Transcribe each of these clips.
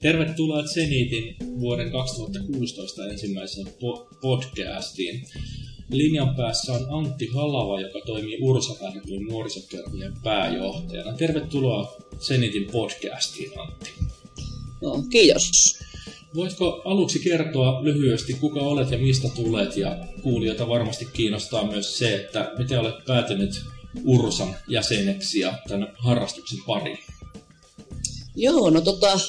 Tervetuloa Zenitin vuoden 2016 ensimmäiseen po- podcastiin. Linjan päässä on Antti Halava, joka toimii Ursa ryn nuorisokerhojen pääjohtajana. Tervetuloa Zenitin podcastiin, Antti. No, kiitos. Voitko aluksi kertoa lyhyesti, kuka olet ja mistä tulet? Ja kuulijoita varmasti kiinnostaa myös se, että miten olet päätynyt Ursan jäseneksi ja tämän harrastuksen pariin. Joo, no tota,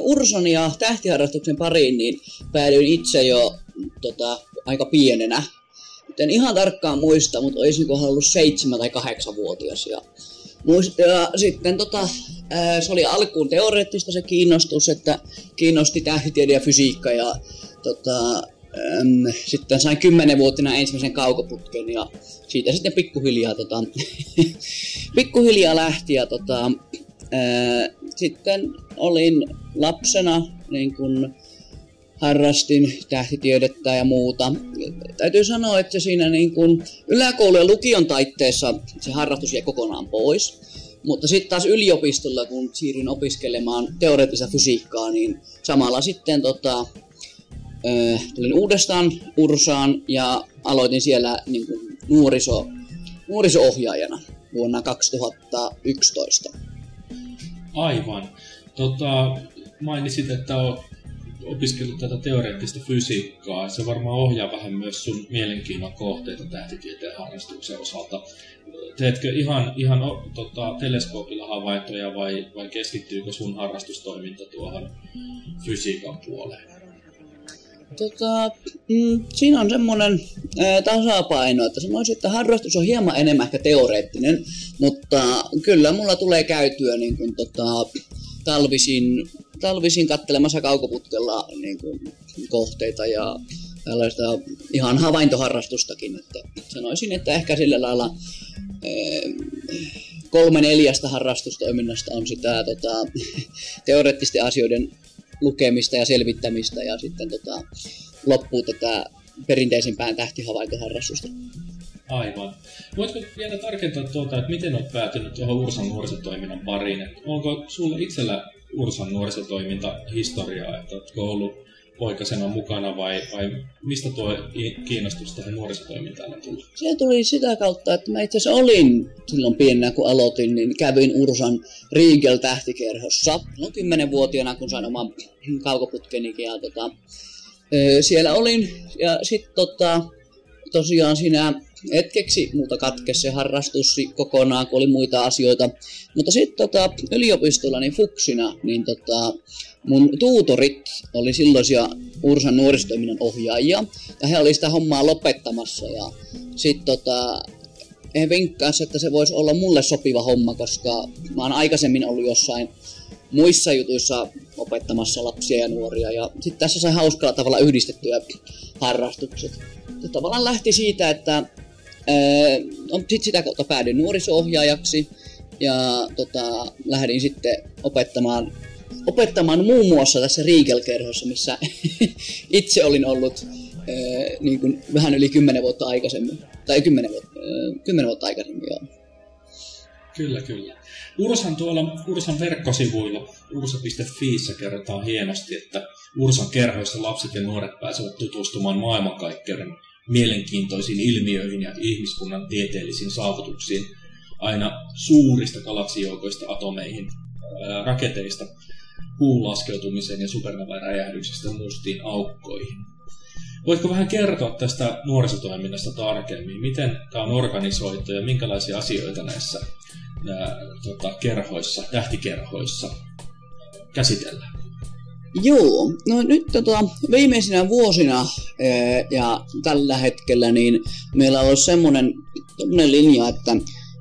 Urson ja tähtiharrastuksen pariin niin päädyin itse jo tota, aika pienenä. En ihan tarkkaan muista, mutta olisinko ollut seitsemän tai kahdeksan vuotias. Ja, ja sitten tota, se oli alkuun teoreettista se kiinnostus, että kiinnosti tähtitiede ja fysiikka ja tota, äm, sitten sain kymmenenvuotina ensimmäisen kaukoputken ja siitä sitten pikkuhiljaa, tota, pikkuhiljaa lähti ja tota, ää, sitten olin lapsena niin kun harrastin tähtitiedettä ja muuta. Täytyy sanoa, että siinä niin kun yläkoulu- ja lukion taitteessa se harrastus jäi kokonaan pois. Mutta sitten taas yliopistolla, kun siirryin opiskelemaan teoreettista fysiikkaa, niin samalla sitten tota, äh, tulin uudestaan Ursaan ja aloitin siellä niin kuin nuoriso, nuoriso-ohjaajana vuonna 2011. Aivan. Tota, mainitsit, että olet opiskellut tätä teoreettista fysiikkaa. Se varmaan ohjaa vähän myös sun mielenkiinnon kohteita tähtitieteen harrastuksen osalta. Teetkö ihan, ihan tota, teleskoopilla havaintoja vai, vai keskittyykö sun harrastustoiminta tuohon fysiikan puoleen? Tota, mm, siinä on semmoinen ää, tasapaino, että sanoisin, että harrastus on hieman enemmän ehkä teoreettinen, mutta kyllä mulla tulee käytyä niin kuin, tota, talvisin, talvisin kattelemassa kaukoputkella niin kuin, kohteita ja tällaista ihan havaintoharrastustakin. Että sanoisin, että ehkä sillä lailla kolme neljästä harrastustoiminnasta on sitä tota, teoreettisten asioiden lukemista ja selvittämistä ja sitten tota, loppuu tätä perinteisempään tähtihavaintoharrastusta. Aivan. Voitko vielä tarkentaa tuota, että miten olet päätynyt tuohon Ursan nuorisotoiminnan pariin? Että onko sulla itsellä Ursan nuorisotoiminta historiaa, että oletko ollut poikasena mukana vai, vai mistä tuo kiinnostus tähän nuorisotoimintaan on tullut? Se tuli sitä kautta, että mä itse asiassa olin silloin pienenä kun aloitin, niin kävin Ursan Riegel tähtikerhossa. No kymmenenvuotiaana kun sain oman kaukoputkenikin ja tota, siellä olin ja sitten tota, tosiaan siinä hetkeksi muuta katkesi se harrastus kokonaan, kun oli muita asioita. Mutta sitten tota, yliopistolla niin fuksina, niin tota, mun tuutorit oli silloisia Ursan nuorisotoiminnan ohjaajia, ja he oli sitä hommaa lopettamassa, ja sitten tota, he vinkkasivat, että se voisi olla mulle sopiva homma, koska mä oon aikaisemmin ollut jossain muissa jutuissa opettamassa lapsia ja nuoria, ja sitten tässä sai hauskalla tavalla yhdistettyä harrastukset. Ja tavallaan lähti siitä, että ää, no, sit sitä kautta päädyin nuoriso-ohjaajaksi, ja tota, lähdin sitten opettamaan opettamaan muun muassa tässä Riegel-kerhossa, missä itse olin ollut äh, niin kuin vähän yli kymmenen vuotta aikaisemmin. Tai kymmenen vuotta, äh, kymmenen vuotta aikaisemmin, joo. Kyllä, kyllä. Ursan tuolla Ursan verkkosivuilla ursa.fi kerrotaan hienosti, että Ursan kerhoissa lapset ja nuoret pääsevät tutustumaan maailmankaikkeuden mielenkiintoisiin ilmiöihin ja ihmiskunnan tieteellisiin saavutuksiin aina suurista galaksijoukoista atomeihin, raketeista kuun laskeutumiseen ja supernovaräjähdyksestä mustiin aukkoihin. Voitko vähän kertoa tästä nuorisotoiminnasta tarkemmin? Miten tämä on organisoitu ja minkälaisia asioita näissä nää, tota, kerhoissa, tähtikerhoissa käsitellään? Joo, no nyt tota, viimeisinä vuosina ää, ja tällä hetkellä niin meillä on ollut semmoinen linja, että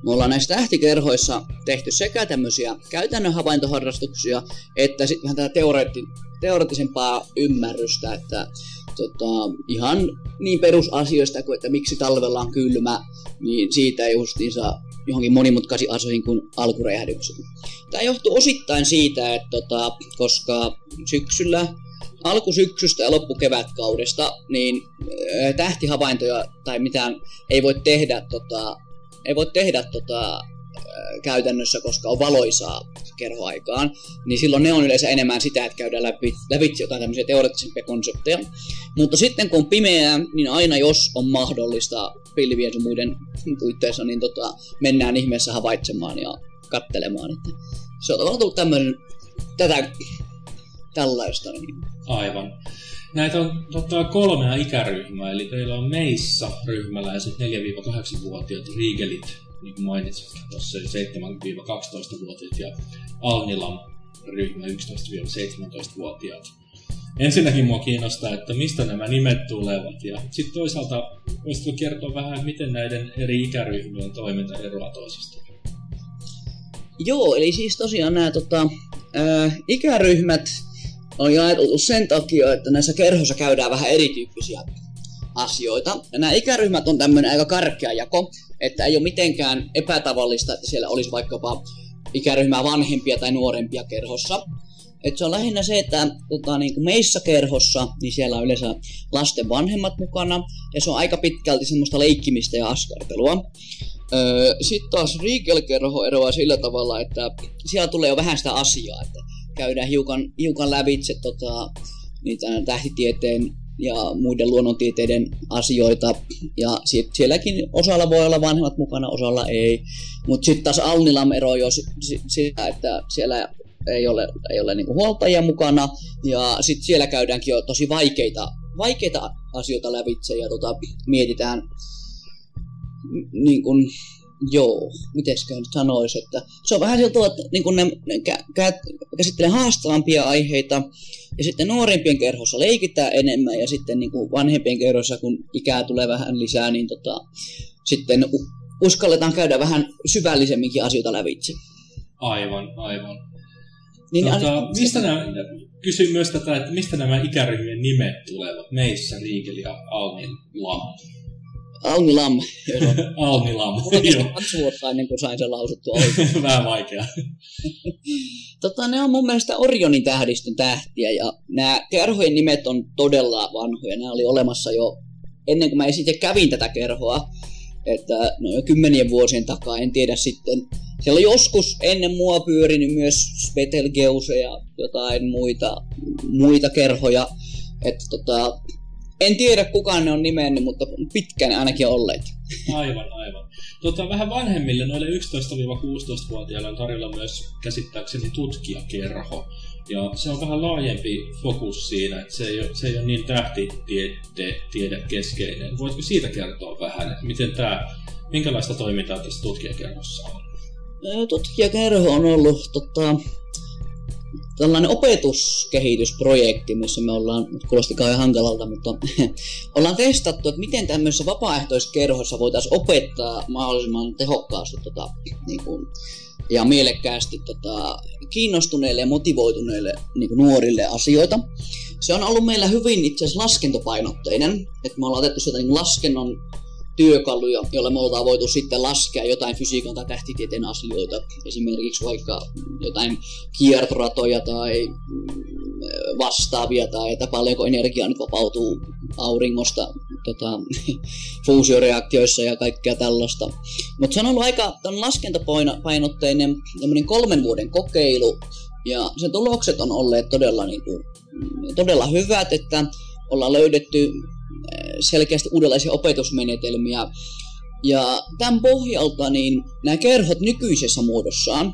me ollaan näissä tähtikerhoissa tehty sekä tämmöisiä käytännön havaintoharrastuksia, että sitten vähän tätä teoreetti, teoreettisempaa ymmärrystä, että tota, ihan niin perusasioista kuin, että miksi talvella on kylmä, niin siitä justiinsa johonkin monimutkaisiin asioihin kuin alkuräjähdyksiin. Tämä johtuu osittain siitä, että tota, koska syksyllä alkusyksystä ja loppukevätkaudesta, niin tähtihavaintoja tai mitään ei voi tehdä, tota, ei voi tehdä tota, käytännössä, koska on valoisaa kerhoaikaan, niin silloin ne on yleensä enemmän sitä, että käydään läpi, läpi jotain tämmöisiä teoreettisempia konsepteja. Mutta sitten kun on pimeää, niin aina jos on mahdollista pilvien ja muiden puitteissa, niin tota, mennään ihmeessä havaitsemaan ja kattelemaan. Että se on tavallaan tullut tämmöinen, tätä, tällaista. Niin. Aivan. Näitä on tota, kolmea ikäryhmää, eli teillä on meissä ryhmäläiset 4-8-vuotiaat riigelit, niin kuin mainitsit tuossa 7-12-vuotiaat ja Alnilan ryhmä 11-17-vuotiaat. Ensinnäkin mua kiinnostaa, että mistä nämä nimet tulevat ja sitten toisaalta voisitko kertoa vähän, miten näiden eri ikäryhmien toiminta eroaa toisistaan? Joo, eli siis tosiaan nämä tota, ää, ikäryhmät on jaettu sen takia, että näissä kerhoissa käydään vähän erityyppisiä asioita. Ja nämä ikäryhmät on tämmöinen aika karkea jako, että ei ole mitenkään epätavallista, että siellä olisi vaikkapa ikäryhmää vanhempia tai nuorempia kerhossa. Et se on lähinnä se, että tota, niin kuin meissä kerhossa, niin siellä on yleensä lasten vanhemmat mukana, ja se on aika pitkälti semmoista leikkimistä ja askartelua. Öö, Sitten taas Regal-kerho eroaa sillä tavalla, että siellä tulee jo vähän sitä asiaa, että käydään hiukan, hiukan lävitse tota, niitä tähtitieteen ja muiden luonnontieteiden asioita. Ja sit sielläkin osalla voi olla vanhemmat mukana, osalla ei. Mutta sitten taas Alnilam ero jo sitä, että siellä ei ole, ei ole niinku huoltajia mukana. Ja sitten siellä käydäänkin jo tosi vaikeita, vaikeita asioita lävitse ja tota, mietitään niin kun, joo, miten nyt sanoisi, että se on vähän siltä, että niin ne, ne kä- käsittelee haastavampia aiheita, ja sitten nuorempien kerhossa leikitään enemmän, ja sitten niin kuin vanhempien kerhossa, kun ikää tulee vähän lisää, niin tota, sitten uskalletaan käydä vähän syvällisemminkin asioita lävitse. Aivan, aivan. Niin, tota, mistä nämä, kysyn myös tätä, että mistä nämä ikäryhmien nimet tulevat meissä, Riikeli ja Almin Lam? Alnilam. Alnilam. Mulla kaksi vuotta ennen kuin sain sen lausuttua oikein. Vähän vaikea. tota, ne on mun mielestä Orionin tähdistön tähtiä ja nämä kerhojen nimet on todella vanhoja. Nämä oli olemassa jo ennen kuin mä sitten kävin tätä kerhoa. Että no jo kymmenien vuosien takaa, en tiedä sitten. Siellä on joskus ennen mua pyörinyt myös Betelgeuse ja jotain muita, muita kerhoja. Että tota, en tiedä kukaan ne on nimennyt, mutta pitkään ainakin olleet. Aivan, aivan. Tota, vähän vanhemmille, noille 11-16-vuotiaille on tarjolla myös käsittääkseni tutkijakerho. Ja se on vähän laajempi fokus siinä, että se ei ole, se ei ole niin tähtitiedekeskeinen. Voitko siitä kertoa vähän, että miten tämä, minkälaista toimintaa tässä tutkijakerhossa on? Tutkijakerho on ollut tota, tällainen opetuskehitysprojekti, missä me ollaan, kuulosti kauhean hankalalta, mutta ollaan testattu, että miten tämmöisessä vapaaehtoiskerhossa voitaisiin opettaa mahdollisimman tehokkaasti tota, niin kuin, ja mielekkäästi tota, kiinnostuneille ja motivoituneille niin kuin nuorille asioita. Se on ollut meillä hyvin itse asiassa laskentopainotteinen, että me ollaan otettu sieltä niin laskennon työkaluja, joilla me ollaan voitu sitten laskea jotain fysiikan tai tähtitieteen asioita. Esimerkiksi vaikka jotain kiertoratoja tai mm, vastaavia tai että paljonko energiaa nyt vapautuu auringosta tota, fuusioreaktioissa ja kaikkea tällaista. Mutta se on ollut aika laskentapainotteinen kolmen vuoden kokeilu ja sen tulokset on olleet todella, niin kuin, todella hyvät, että ollaan löydetty selkeästi uudenlaisia opetusmenetelmiä. Ja tämän pohjalta niin nämä kerhot nykyisessä muodossaan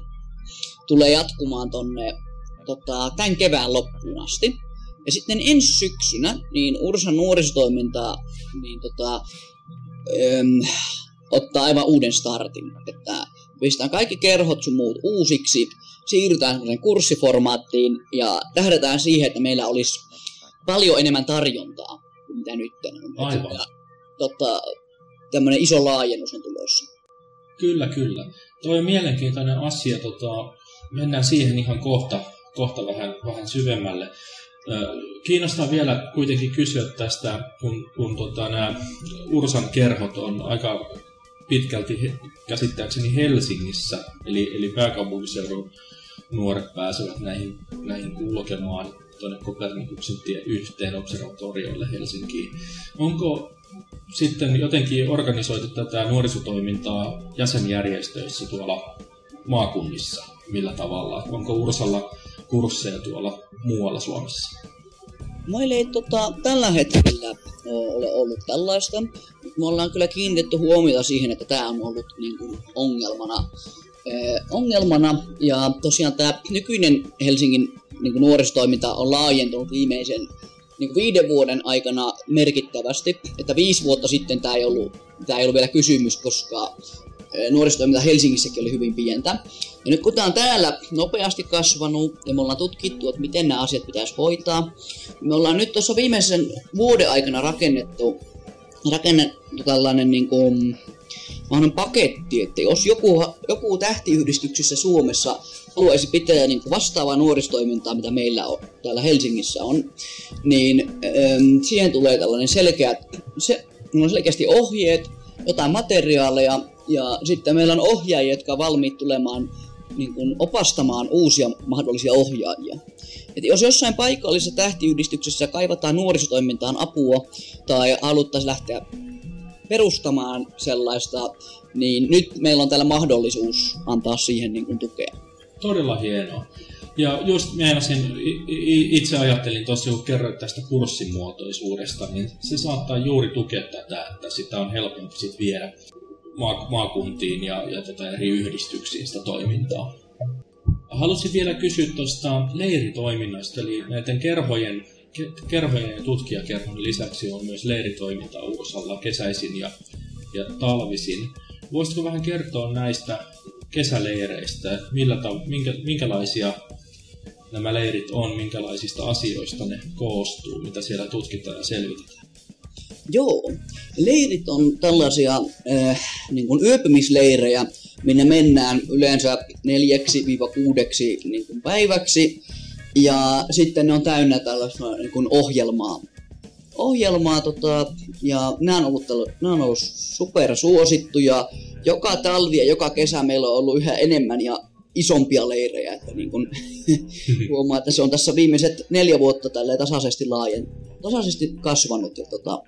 tulee jatkumaan tonne tota, tämän kevään loppuun asti. Ja sitten ensi syksynä niin Ursan nuorisotoiminta niin tota, äm, ottaa aivan uuden startin. Että pistetään kaikki kerhot sun muut uusiksi, siirrytään kurssiformaattiin ja tähdätään siihen, että meillä olisi paljon enemmän tarjontaa mitä nyt on. Aivan. Että, tota, tämmöinen iso laajennus on tulossa. Kyllä, kyllä. Tuo on mielenkiintoinen asia. Tota, mennään siihen ihan kohta, kohta vähän, vähän syvemmälle. Kiinnostaa vielä kuitenkin kysyä tästä, kun, kun tota, nämä Ursan kerhot on aika pitkälti käsittääkseni Helsingissä, eli, eli pääkaupunkiseudun nuoret pääsevät näihin, näihin kulkemaan. Tuonne Kopernikuksen tie yhteen observatoriolle Helsinkiin. Onko sitten jotenkin organisoitu tätä nuorisotoimintaa jäsenjärjestöissä tuolla maakunnissa? Millä tavalla? Onko Ursalla kursseja tuolla muualla Suomessa? Meillä ei tota, tällä hetkellä ole ollut tällaista. Me ollaan kyllä kiinnitetty huomiota siihen, että tämä on ollut niin kuin, ongelmana. Eh, ongelmana ja tosiaan tämä nykyinen Helsingin niin nuorisotoiminta on laajentunut viimeisen niin kuin viiden vuoden aikana merkittävästi. Että viisi vuotta sitten tämä ei ollut, tämä ei ollut vielä kysymys, koska nuorisotoiminta Helsingissäkin oli hyvin pientä. Ja nyt kun tämä on täällä nopeasti kasvanut ja me ollaan tutkittu, että miten nämä asiat pitäisi hoitaa, me ollaan nyt tuossa viimeisen vuoden aikana rakennettu, rakennettu tällainen niin kuin, paketti, että jos joku, joku tähtiyhdistyksissä Suomessa haluaisi pitää niin vastaavaa nuoristoimintaa, mitä meillä on, täällä Helsingissä on, niin ähm, siihen tulee tällainen selkeä, se, on selkeästi ohjeet, jotain materiaaleja, ja sitten meillä on ohjaajia, jotka on valmiit tulemaan niin kuin opastamaan uusia mahdollisia ohjaajia. Et jos jossain paikallisessa tähtiyhdistyksessä kaivataan nuorisotoimintaan apua tai haluttaisiin lähteä perustamaan sellaista, niin nyt meillä on täällä mahdollisuus antaa siihen niin kuin tukea. Todella hienoa. Ja just meinasin, itse ajattelin tosi kun kerroit tästä kurssimuotoisuudesta, niin se saattaa juuri tukea tätä, että sitä on helpompi sit viedä maakuntiin ja, ja tota eri yhdistyksiin sitä toimintaa. Haluaisin vielä kysyä tuosta leiritoiminnasta, eli näiden kerhojen, kerhojen ja tutkijakerhon lisäksi on myös leiritoiminta Ursalla kesäisin ja, ja talvisin. Voisitko vähän kertoa näistä kesäleireistä, millä ta- minkä, minkälaisia nämä leirit on, minkälaisista asioista ne koostuu, mitä siellä tutkitaan ja selvitetään? Joo, leirit on tällaisia äh, niin kuin yöpymisleirejä, minne mennään yleensä neljäksi viiva kuudeksi niin päiväksi. Ja sitten ne on täynnä tällaista niin kuin ohjelmaa. Ohjelmaa tota, ja nämä on ollut, nämä on ollut supersuosittuja. Joka talvi ja joka kesä meillä on ollut yhä enemmän ja isompia leirejä. Että niin kun, huomaa, että se on tässä viimeiset neljä vuotta tälle tasaisesti laajen, tasaisesti kasvanut. Ja tota,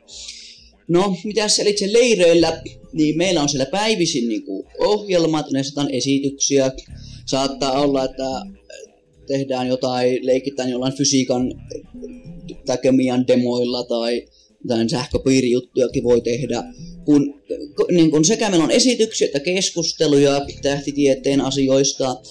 no, mitä se itse leireillä, niin meillä on siellä päivisin niin kuin ohjelmat, ne esityksiä. Saattaa olla, että tehdään jotain, leikitään jollain fysiikan tai kemian demoilla tai jotain sähköpiirijuttujakin voi tehdä. Kun, niin kun sekä meillä on esityksiä että keskusteluja tähtitieteen asioista.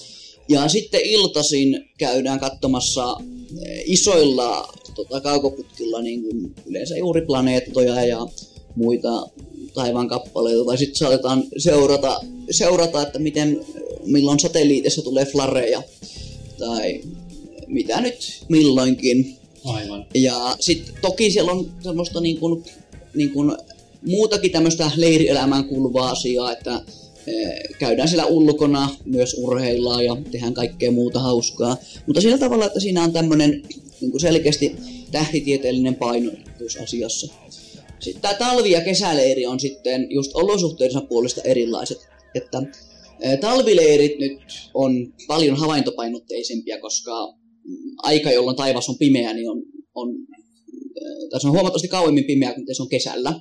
Ja sitten iltasin käydään katsomassa eh, isoilla tota, kaukoputkilla niin kuin yleensä juuri planeettoja ja muita taivaan kappaleita. Tai sitten saatetaan seurata, seurata, että miten, milloin satelliitissa tulee flareja tai mitä nyt milloinkin. Aivan. Ja sitten toki siellä on semmoista niin kuin, niin kuin muutakin tämmöistä leirielämään kuuluvaa asiaa, että eh, käydään siellä ulkona, myös urheillaan ja tehdään kaikkea muuta hauskaa. Mutta sillä tavalla, että siinä on tämmöinen niin kuin selkeästi tähtitieteellinen painotus asiassa. Sitten tämä talvi- ja kesäleiri on sitten just olosuhteidensa puolesta erilaiset. Että talvileirit nyt on paljon havaintopainotteisempia, koska aika, jolloin taivas on pimeä, niin on, on, tai se on huomattavasti kauemmin pimeä kuin se on kesällä.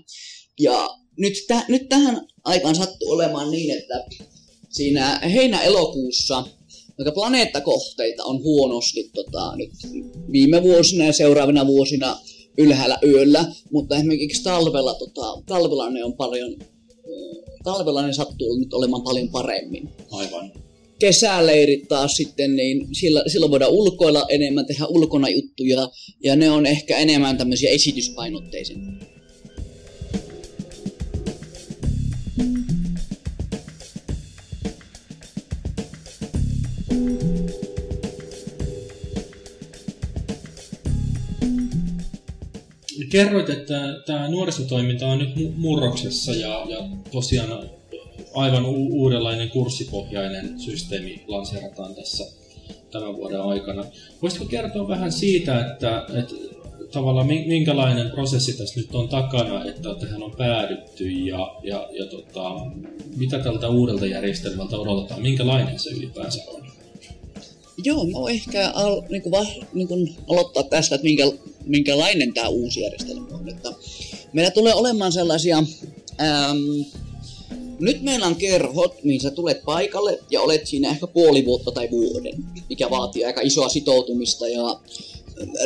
Ja nyt, täh, nyt tähän aikaan sattuu olemaan niin, että siinä heinä-elokuussa vaikka planeettakohteita on huonosti tota, nyt viime vuosina ja seuraavina vuosina ylhäällä yöllä, mutta esimerkiksi talvella, tota, talvella ne on paljon, talvella ne sattuu nyt olemaan paljon paremmin. Aivan. Kesäleirit taas sitten, niin sillä, silloin voidaan ulkoilla enemmän, tehdä ulkona juttuja, ja ne on ehkä enemmän tämmöisiä esityspainotteisempia. Kerroit, että tämä nuorisotoiminta on nyt murroksessa ja, ja tosiaan aivan u- uudenlainen kurssipohjainen systeemi lanseerataan tässä tämän vuoden aikana. Voisitko kertoa vähän siitä, että, että tavallaan minkälainen prosessi tässä nyt on takana, että tähän on päädytty ja, ja, ja tota, mitä tältä uudelta järjestelmältä odotetaan, minkälainen se ylipäänsä on? Joo, no ehkä al, niin kuin niin kuin aloittaa tästä, että minkä, minkälainen tämä uusi järjestelmä on. Että meillä tulee olemaan sellaisia... Ähm, nyt meillä on kerhot, mihin sä tulet paikalle ja olet siinä ehkä puoli vuotta tai vuoden, mikä vaatii aika isoa sitoutumista ja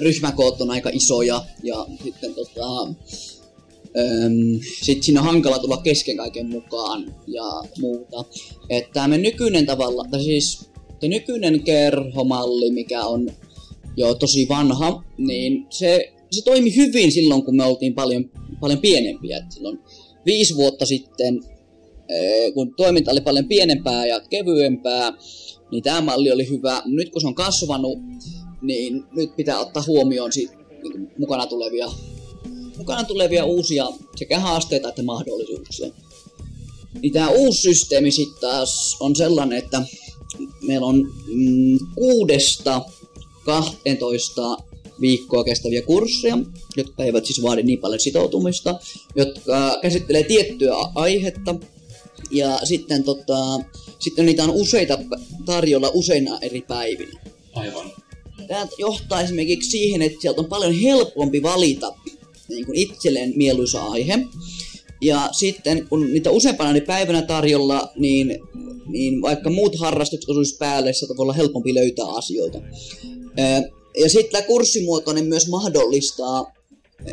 ryhmäkoot on aika isoja ja sitten tota, Öm, sitten siinä on hankala tulla kesken kaiken mukaan ja muuta. Että tämä nykyinen tavalla, tai siis nykyinen kerhomalli, mikä on jo tosi vanha, niin se, se toimi hyvin silloin, kun me oltiin paljon, paljon pienempiä. Et silloin viisi vuotta sitten, kun toiminta oli paljon pienempää ja kevyempää, niin tämä malli oli hyvä. Nyt kun se on kasvanut, niin nyt pitää ottaa huomioon siitä, niin mukana tulevia mukana tulevia uusia sekä haasteita että mahdollisuuksia. Niin tämä uusi systeemi sitten taas on sellainen, että meillä on mm, kuudesta 12 viikkoa kestäviä kursseja, jotka eivät siis vaadi niin paljon sitoutumista, jotka käsittelee tiettyä aihetta. Ja sitten, tota, sitten niitä on useita tarjolla useina eri päivinä. Aivan. Tämä johtaa esimerkiksi siihen, että sieltä on paljon helpompi valita niin kuin itselleen mieluisa aihe. Ja sitten kun niitä useampana niin päivänä tarjolla, niin, niin vaikka muut harrastukset osuisi päälle, se voi olla helpompi löytää asioita. Ja sitten tämä kurssimuotoinen myös mahdollistaa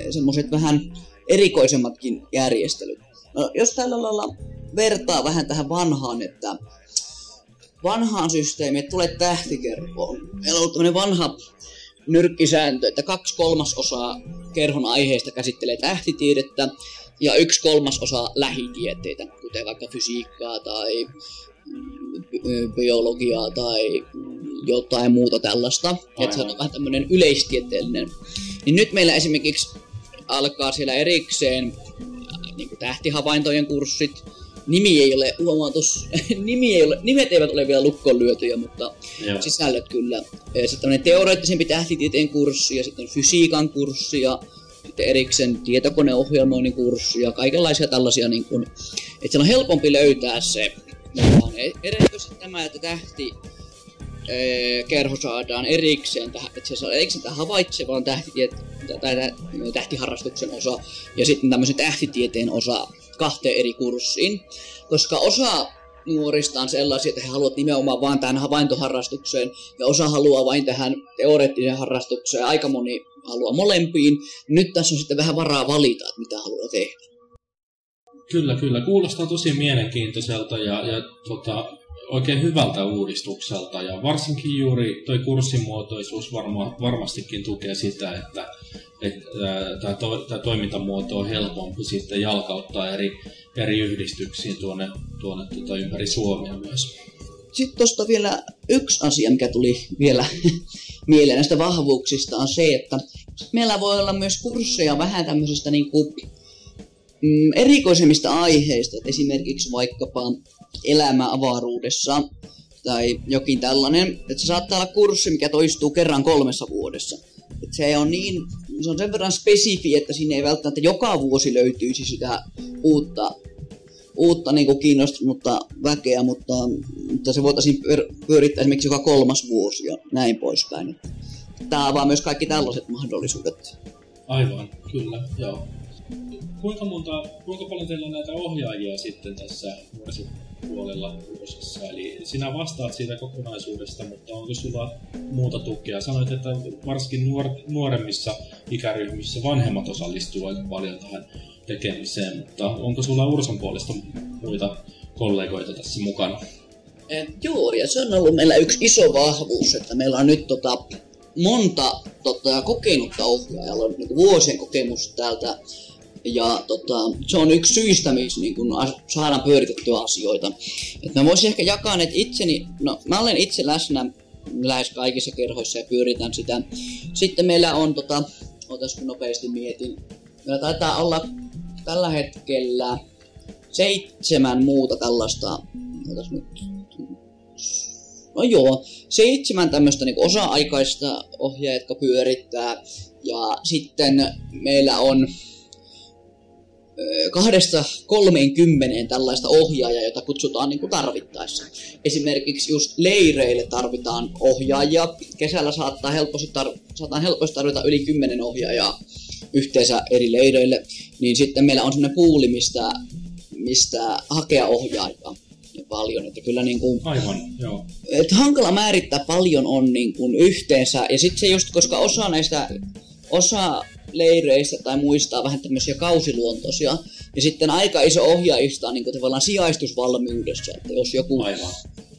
semmoiset vähän erikoisemmatkin järjestelyt. No, jos tällä lailla vertaa vähän tähän vanhaan, että vanhaan systeemiin, että tulee tähtikerhoon. Meillä on ollut vanha nyrkkisääntö, että kaksi kolmasosaa kerhon aiheesta käsittelee tähtitiedettä ja yksi kolmasosa lähitieteitä, kuten vaikka fysiikkaa tai mm, biologiaa tai jotain muuta tällaista. Että se on vähän tämmöinen yleistieteellinen. Niin nyt meillä esimerkiksi alkaa siellä erikseen niin tähtihavaintojen kurssit, nimi ei ole huomautus, nimi ei ole, nimet eivät ole vielä lukkoon lyötyjä, mutta Joo. sisällöt kyllä. Sitten tämmöinen teoreettisempi tähtitieteen kurssi ja sitten fysiikan kurssi ja sitten erikseen tietokoneohjelmoinnin kurssi ja kaikenlaisia tällaisia, niin kuin, että se on helpompi löytää se. Erityisesti tämä, että tähti kerho saadaan erikseen, että se saa erikseen tähän havaitsevaan tai tähtiharrastuksen osa ja sitten tämmöisen tähtitieteen osa kahteen eri kurssiin, koska osa nuorista on sellaisia, että he haluavat nimenomaan vain tähän havaintoharrastukseen, ja osa haluaa vain tähän teoreettiseen harrastukseen, aika moni haluaa molempiin. Nyt tässä on sitten vähän varaa valita, että mitä haluaa tehdä. Kyllä, kyllä. Kuulostaa tosi mielenkiintoiselta ja, ja tota, oikein hyvältä uudistukselta. Ja varsinkin juuri tuo kurssimuotoisuus varma, varmastikin tukee sitä, että tämä, to, toimintamuoto on helpompi sitten jalkauttaa eri, eri yhdistyksiin tuonne, tuonne tuota, ympäri Suomea myös. Sitten tuosta vielä yksi asia, mikä tuli vielä mieleen näistä vahvuuksista, on se, että meillä voi olla myös kursseja vähän tämmöisistä niin kuin, mm, erikoisemmista aiheista, että esimerkiksi vaikkapa elämä avaruudessa tai jokin tällainen, että se saattaa olla kurssi, mikä toistuu kerran kolmessa vuodessa. Että se on niin se on sen verran spesifi, että siinä ei välttämättä joka vuosi löytyisi sitä uutta, uutta niin kiinnostunutta väkeä, mutta, mutta se voitaisiin pyörittää esimerkiksi joka kolmas vuosi ja näin poispäin. Tämä avaa myös kaikki tällaiset mahdollisuudet. Aivan, kyllä, joo. Kuinka, monta, kuinka paljon teillä on näitä ohjaajia sitten tässä puolella osassa? Eli sinä vastaat siitä kokonaisuudesta, mutta onko sulla muuta tukea? Sanoit, että varsinkin nuor, nuoremmissa ikäryhmissä vanhemmat osallistuu aika paljon tähän tekemiseen, mutta onko sulla Ursan puolesta muita kollegoita tässä mukana? Eh, joo, ja se on ollut meillä yksi iso vahvuus, että meillä on nyt tota, monta tota, kokenutta ohjaajaa, on niin vuosien kokemus täältä ja tota, se on yksi syistä, missä niin kun saadaan pyöritettyä asioita. Et mä voisin ehkä jakaa että itseni, no mä olen itse läsnä lähes kaikissa kerhoissa ja pyöritän sitä. Sitten meillä on, tota, otas kun nopeasti mietin, meillä taitaa olla tällä hetkellä seitsemän muuta tällaista, otas nyt, no joo, seitsemän tämmöistä niin osa-aikaista ohjaajaa, jotka pyörittää. Ja sitten meillä on kahdesta 30 tällaista ohjaajaa, jota kutsutaan niin kuin tarvittaessa. Esimerkiksi just leireille tarvitaan ohjaajia. Kesällä saattaa helposti, tar- saattaa helposti tarvita yli 10 ohjaajaa yhteensä eri leireille. Niin sitten meillä on sellainen puuli, mistä, mistä hakea ohjaajia paljon. Että kyllä niin kuin, Aivan, joo. Että hankala määrittää paljon on niin kuin yhteensä. Ja sitten se just, koska osa näistä, osa leireistä tai muista vähän tämmöisiä kausiluontoisia. Ja sitten aika iso ohjaajista on niin tavallaan sijaistusvalmiudessa, että jos joku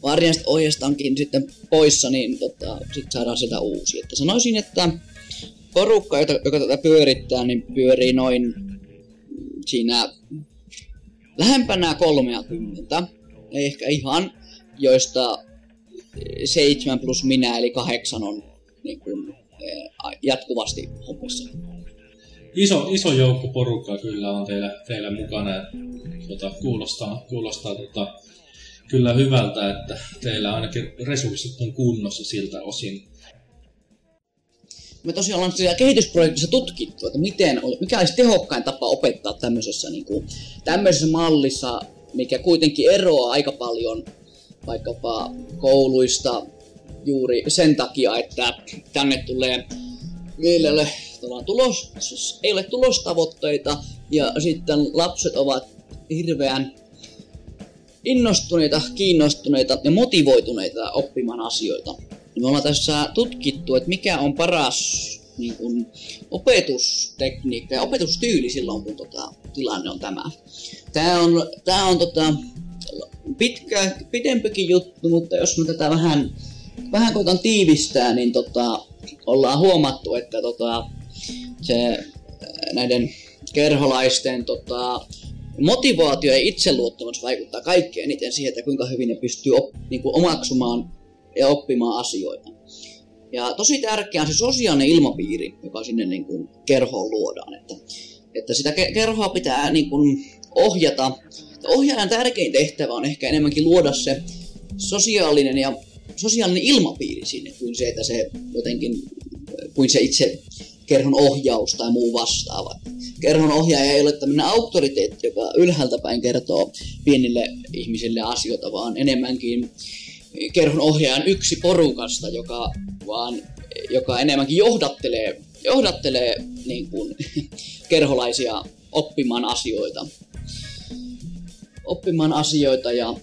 varjasta ohjasta onkin sitten poissa, niin tota, sitten saadaan sitä uusi. Että sanoisin, että porukka, joka, joka tätä pyörittää, niin pyörii noin siinä lähempänä 30, ei ehkä ihan, joista seitsemän plus minä, eli kahdeksan on niin kuin, jatkuvasti hommissa iso, iso joukko porukkaa kyllä on teillä, teillä mukana. Tuota, kuulostaa, kuulostaa tota, kyllä hyvältä, että teillä ainakin resurssit on kunnossa siltä osin. Me tosiaan ollaan siellä kehitysprojektissa tutkittu, että miten, mikä olisi tehokkain tapa opettaa tämmöisessä, niin kuin, tämmöisessä mallissa, mikä kuitenkin eroaa aika paljon vaikkapa kouluista juuri sen takia, että tänne tulee meille tulos, siis ei ole tulostavoitteita ja sitten lapset ovat hirveän innostuneita, kiinnostuneita ja motivoituneita oppimaan asioita. Me ollaan tässä tutkittu, että mikä on paras niin kuin, opetustekniikka ja opetustyyli silloin, kun tota, tilanne on tämä. Tämä on, tämä on tota, pitkä, pidempikin juttu, mutta jos mä tätä vähän, vähän koitan tiivistää, niin tota, ollaan huomattu, että tota, se näiden kerholaisten tota, motivaatio ja itseluottamus vaikuttaa kaikkein eniten siihen, että kuinka hyvin ne pystyy op, niin kuin omaksumaan ja oppimaan asioita. Ja tosi tärkeä on se sosiaalinen ilmapiiri, joka sinne niin kuin kerhoon luodaan. Että, että sitä kerhoa pitää niin kuin ohjata. Ohjaajan tärkein tehtävä on ehkä enemmänkin luoda se sosiaalinen ja sosiaalinen ilmapiiri sinne, kuin se, että se jotenkin, kuin se itse kerhon ohjaus tai muu vastaava. Kerhon ohjaaja ei ole tämmöinen auktoriteetti, joka ylhäältä päin kertoo pienille ihmisille asioita, vaan enemmänkin kerhon ohjaajan yksi porukasta, joka, vaan, joka enemmänkin johdattelee, johdattelee niin kuin, kerholaisia oppimaan asioita. Oppimaan asioita ja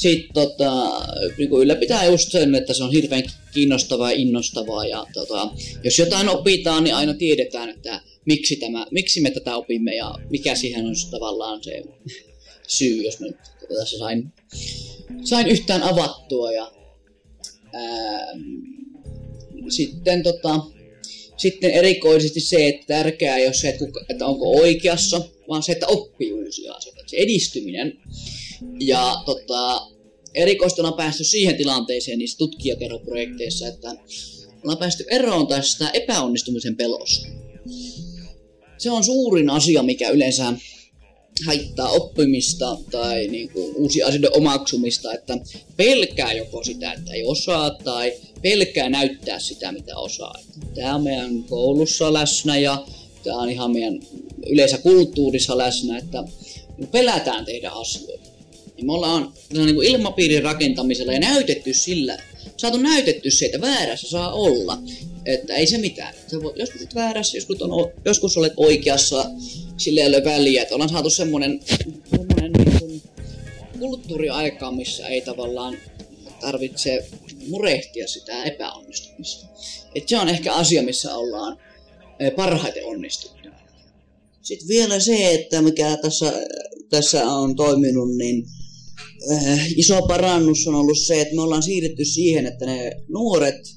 sitten tota, niin ylläpitää just sen, että se on hirveän kiinnostavaa ja innostavaa. Ja tota, jos jotain opitaan, niin aina tiedetään, että miksi, tämä, miksi me tätä opimme ja mikä siihen on tavallaan se syy, jos mä nyt tässä sain, sain yhtään avattua. Ja, ää, sitten, tota, sitten erikoisesti se, että tärkeää ei ole se, että, että onko oikeassa, vaan se, että oppii uusia asioita. Se edistyminen. Ja tota, erikoisesti ollaan päästy siihen tilanteeseen niissä tutkijakerhoprojekteissa, että ollaan päästy eroon tästä epäonnistumisen pelosta. Se on suurin asia, mikä yleensä haittaa oppimista tai niin kuin uusia asioiden omaksumista, että pelkää joko sitä, että ei osaa tai pelkää näyttää sitä, mitä osaa. Tämä on meidän koulussa läsnä ja tämä on ihan meidän yleensä kulttuurissa läsnä, että pelätään tehdä asioita. Ja me ollaan niin kuin ilmapiirin rakentamisella ja näytetty sillä, saatu näytetty se, että väärässä saa olla. Että ei se mitään. Sä voit, joskus olet väärässä, joskus, on, joskus olet oikeassa, sille ei ole väliä. Että ollaan saatu semmoinen, semmoinen niin kulttuuriaikaa, missä ei tavallaan tarvitse murehtia sitä epäonnistumista. Et se on ehkä asia, missä ollaan eh, parhaiten onnistuttu. Sitten vielä se, että mikä tässä, tässä on toiminut, niin äh, iso parannus on ollut se, että me ollaan siirretty siihen, että ne nuoret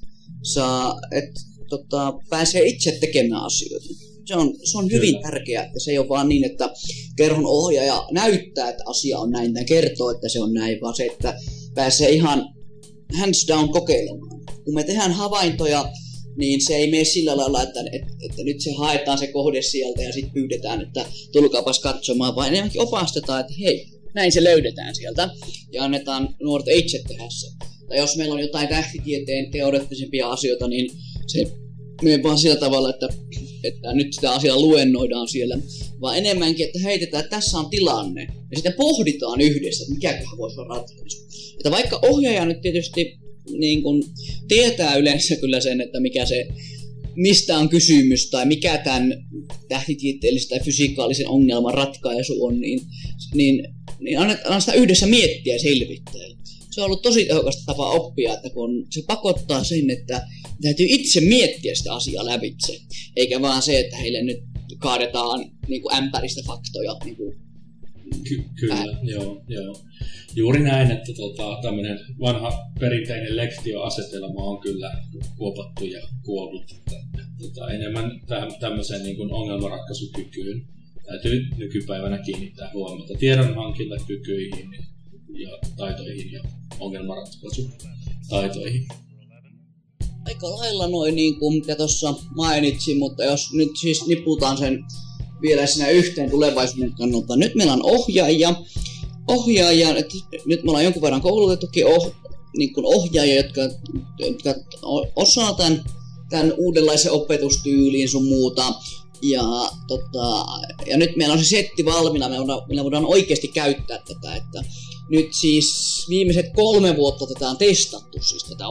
saa, että tota, pääsee itse tekemään asioita. Se on, se on hyvin tärkeää, että se ei ole vaan niin, että kerhon ohjaaja näyttää, että asia on näin, tai kertoo, että se on näin, vaan se, että pääsee ihan hands down kokeilemaan. Kun me tehdään havaintoja, niin se ei mene sillä lailla, että, että, että nyt se haetaan se kohde sieltä ja sitten pyydetään, että tulkaapas katsomaan, vaan enemmänkin opastetaan, että hei, näin se löydetään sieltä ja annetaan nuorten itse tehdä se. Tai jos meillä on jotain tähtitieteen teoreettisempia asioita, niin se menee vaan sillä tavalla, että että nyt sitä asiaa luennoidaan siellä, vaan enemmänkin, että heitetään, että tässä on tilanne, ja sitten pohditaan yhdessä, että mikä voisi olla ratkaisu. Että vaikka ohjaaja nyt tietysti niin kun, tietää yleensä kyllä sen, että mikä se mistä on kysymys tai mikä tämän tähtitieteellisen tai fysikaalisen ongelman ratkaisu on, niin, niin, niin annetaan sitä yhdessä miettiä ja selvittää. Se on ollut tosi tehokasta tapa oppia, että kun se pakottaa sen, että täytyy itse miettiä sitä asiaa lävitse, eikä vaan se, että heille nyt kaadetaan niin kuin ämpäristä faktoja niin kuin Ky- kyllä, joo, joo. Juuri näin, että tota, tämmöinen vanha perinteinen lektioasetelma on kyllä kuopattu ja kuollut. Että, tota, enemmän tämmöiseen niin kuin ongelmanratkaisukykyyn täytyy nykypäivänä kiinnittää huomiota tiedonhankintakykyihin ja taitoihin ja ongelmanratkaisutaitoihin. Aika lailla noin niin kuin mitä tuossa mainitsin, mutta jos nyt siis niputaan sen vielä sinä yhteen tulevaisuuden kannalta. Nyt meillä on ohjaajia, ohjaajia että nyt me ollaan jonkun verran koulutettukin oh, niin kuin ohjaajia, jotka, jotka osaa tämän, tämän uudenlaisen opetustyyliin sun muuta. Ja, tota, ja nyt meillä on se setti valmiina, me voidaan, me voidaan oikeasti käyttää tätä. Että nyt siis viimeiset kolme vuotta tätä on testattu, siis tätä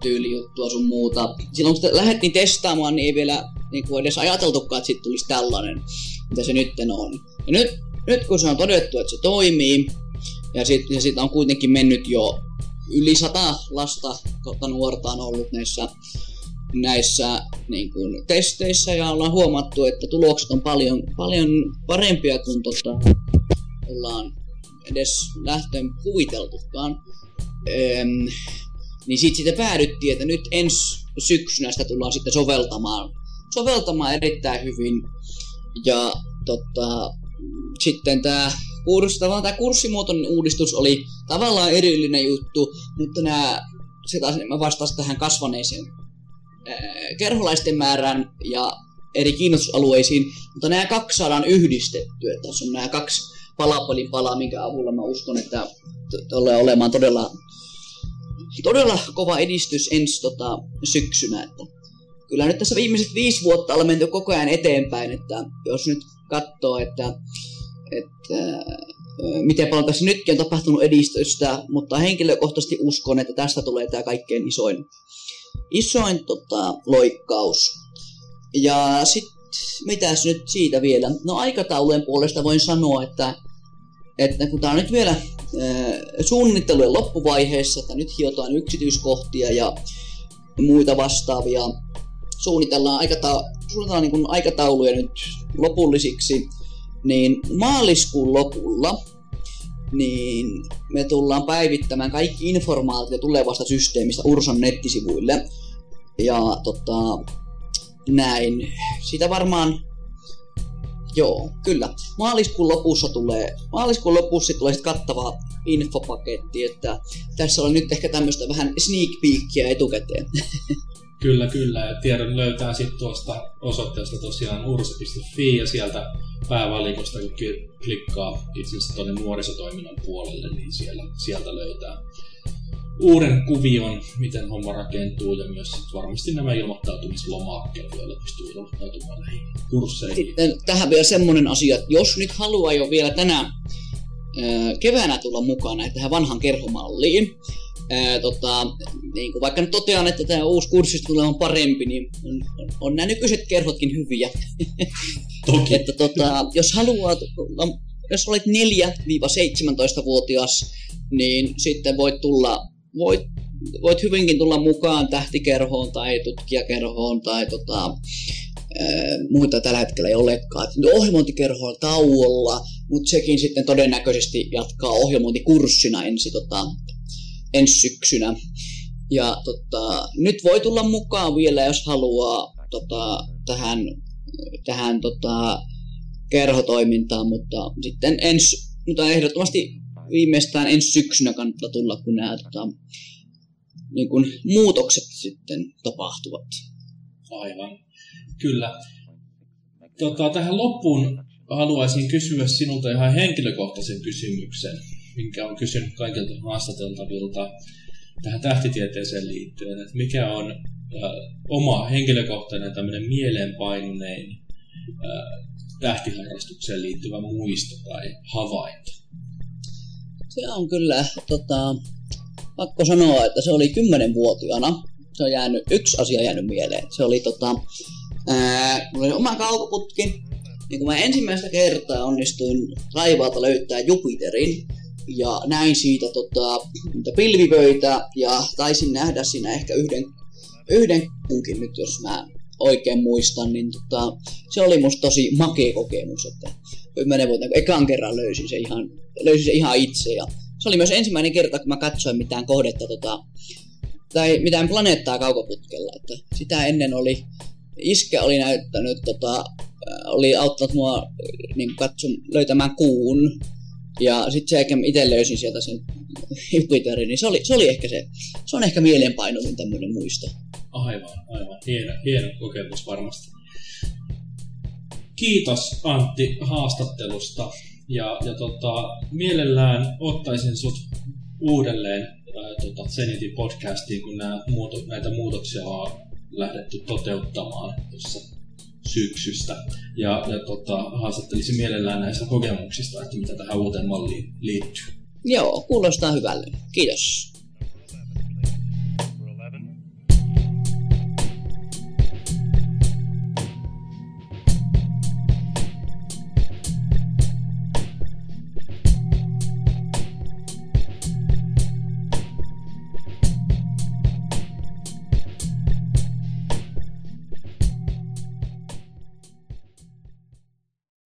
opetustyylijuttua sun muuta. Silloin kun lähdettiin testaamaan, niin ei vielä niin kuin edes ajateltukaan, että siitä tulisi tällainen, mitä se nyt on. Ja nyt, nyt kun se on todettu, että se toimii, ja sitten ja sit on kuitenkin mennyt jo yli sata lasta kautta nuorta on ollut näissä, näissä niin kuin, testeissä ja ollaan huomattu, että tulokset on paljon, paljon parempia kuin tota, ollaan edes lähtöön kuviteltukaan. Öm, niin sitten sitten päädyttiin, että nyt ensi syksynä sitä tullaan sitten soveltamaan soveltamaan erittäin hyvin. Ja tota, sitten tämä kurssi, tämä kurssimuotoinen uudistus oli tavallaan erillinen juttu, mutta nämä, se taas mä vastasin tähän kasvaneeseen ää, kerholaisten määrään ja eri kiinnostusalueisiin, mutta nämä kaksi saadaan yhdistettyä. Tässä on nämä kaksi palapelin palaa, minkä avulla mä uskon, että tulee olemaan todella, todella kova edistys ensi tota, syksynä. Että kyllä nyt tässä viimeiset viisi vuotta ollaan menty koko ajan eteenpäin, että jos nyt katsoo, että, että miten paljon tässä nytkin on tapahtunut edistystä, mutta henkilökohtaisesti uskon, että tästä tulee tämä kaikkein isoin, isoin tota, loikkaus. Ja sitten mitäs nyt siitä vielä? No aikataulujen puolesta voin sanoa, että, että kun tämä on nyt vielä äh, suunnittelujen loppuvaiheessa, että nyt hiotaan yksityiskohtia ja muita vastaavia suunnitellaan, aikata- suunnitellaan niin aikatauluja nyt lopullisiksi, niin maaliskuun lopulla niin me tullaan päivittämään kaikki informaatio tulevasta systeemistä Ursan nettisivuille. Ja tota, näin. Sitä varmaan Joo, kyllä. Maaliskuun lopussa tulee, maaliskuun lopussa tulee sitten kattava infopaketti, että tässä on nyt ehkä tämmöistä vähän sneak peekia etukäteen. Kyllä, kyllä. Ja tiedon löytää sitten tuosta osoitteesta tosiaan ursa.fi ja sieltä päävalikosta, kun klikkaa itse asiassa tuonne nuorisotoiminnan puolelle, niin siellä, sieltä löytää uuden kuvion, miten homma rakentuu ja myös sit varmasti nämä ilmoittautumislomakkeet, joilla pystyy ilmoittautumaan näihin kursseihin. Sitten tähän vielä semmoinen asia, että jos nyt haluaa jo vielä tänä keväänä tulla mukaan tähän vanhan kerhomalliin, ää, tota, niin kuin vaikka nyt totean, että tämä uusi kurssi tulee on parempi, niin on, on, on nämä nykyiset kerhotkin hyviä. Toki. että tota, jos haluat, jos olet 4-17-vuotias, niin sitten voit tulla, voit, voit hyvinkin tulla mukaan tähtikerhoon tai tutkijakerhoon tai tota, muita tällä hetkellä ei olekaan. Ohjelmointikerho on tauolla, mutta sekin sitten todennäköisesti jatkaa ohjelmointikurssina ensi tota, ensi syksynä. Ja tota, nyt voi tulla mukaan vielä, jos haluaa tota, tähän, tähän tota, kerhotoimintaan, mutta sitten ens, mutta ehdottomasti viimeistään ensi syksynä kannattaa tulla, kun nämä tota, niin kun muutokset sitten tapahtuvat. Aivan, kyllä. Tota, tähän loppuun haluaisin kysyä sinulta ihan henkilökohtaisen kysymyksen minkä on kysynyt kaikilta haastateltavilta tähän tähtitieteeseen liittyen, että mikä on oma henkilökohtainen tämmöinen mieleenpainunein ää, tähtiharrastukseen liittyvä muisto tai havainto? Se on kyllä, tota, pakko sanoa, että se oli kymmenenvuotiaana. Se on jäänyt, yksi asia jäänyt mieleen. Se oli tota, ää, oli oma kaukoputki. Niin kun mä ensimmäistä kertaa onnistuin raivaalta löytää Jupiterin, ja näin siitä tota, pilvipöitä ja taisin nähdä siinä ehkä yhden, yhden kunkin nyt, jos mä oikein muistan, niin tota, se oli musta tosi makea kokemus, että kymmenen vuotta, kun ekan kerran löysin se ihan, löysin se ihan itse. Ja se oli myös ensimmäinen kerta, kun mä katsoin mitään kohdetta tota, tai mitään planeettaa kaukoputkella. Että sitä ennen oli, iskä oli näyttänyt, tota, oli auttanut mua niin katson, löytämään kuun. Ja sitten se, kun itse löysin sieltä sen Jupiterin, niin se oli, se oli ehkä se, se on ehkä mieleenpainuvin tämmöinen muisto. Aivan, aivan. Hieno, hieno kokemus varmasti. Kiitos Antti haastattelusta. Ja, ja tota, mielellään ottaisin sut uudelleen ää, tota, Zenitin podcastiin, kun nää muuto, näitä muutoksia on lähdetty toteuttamaan tuossa syksystä. Ja, ja tota, haastattelisin mielellään näistä kokemuksista, että mitä tähän uuteen malliin liittyy. Joo, kuulostaa hyvälle. Kiitos.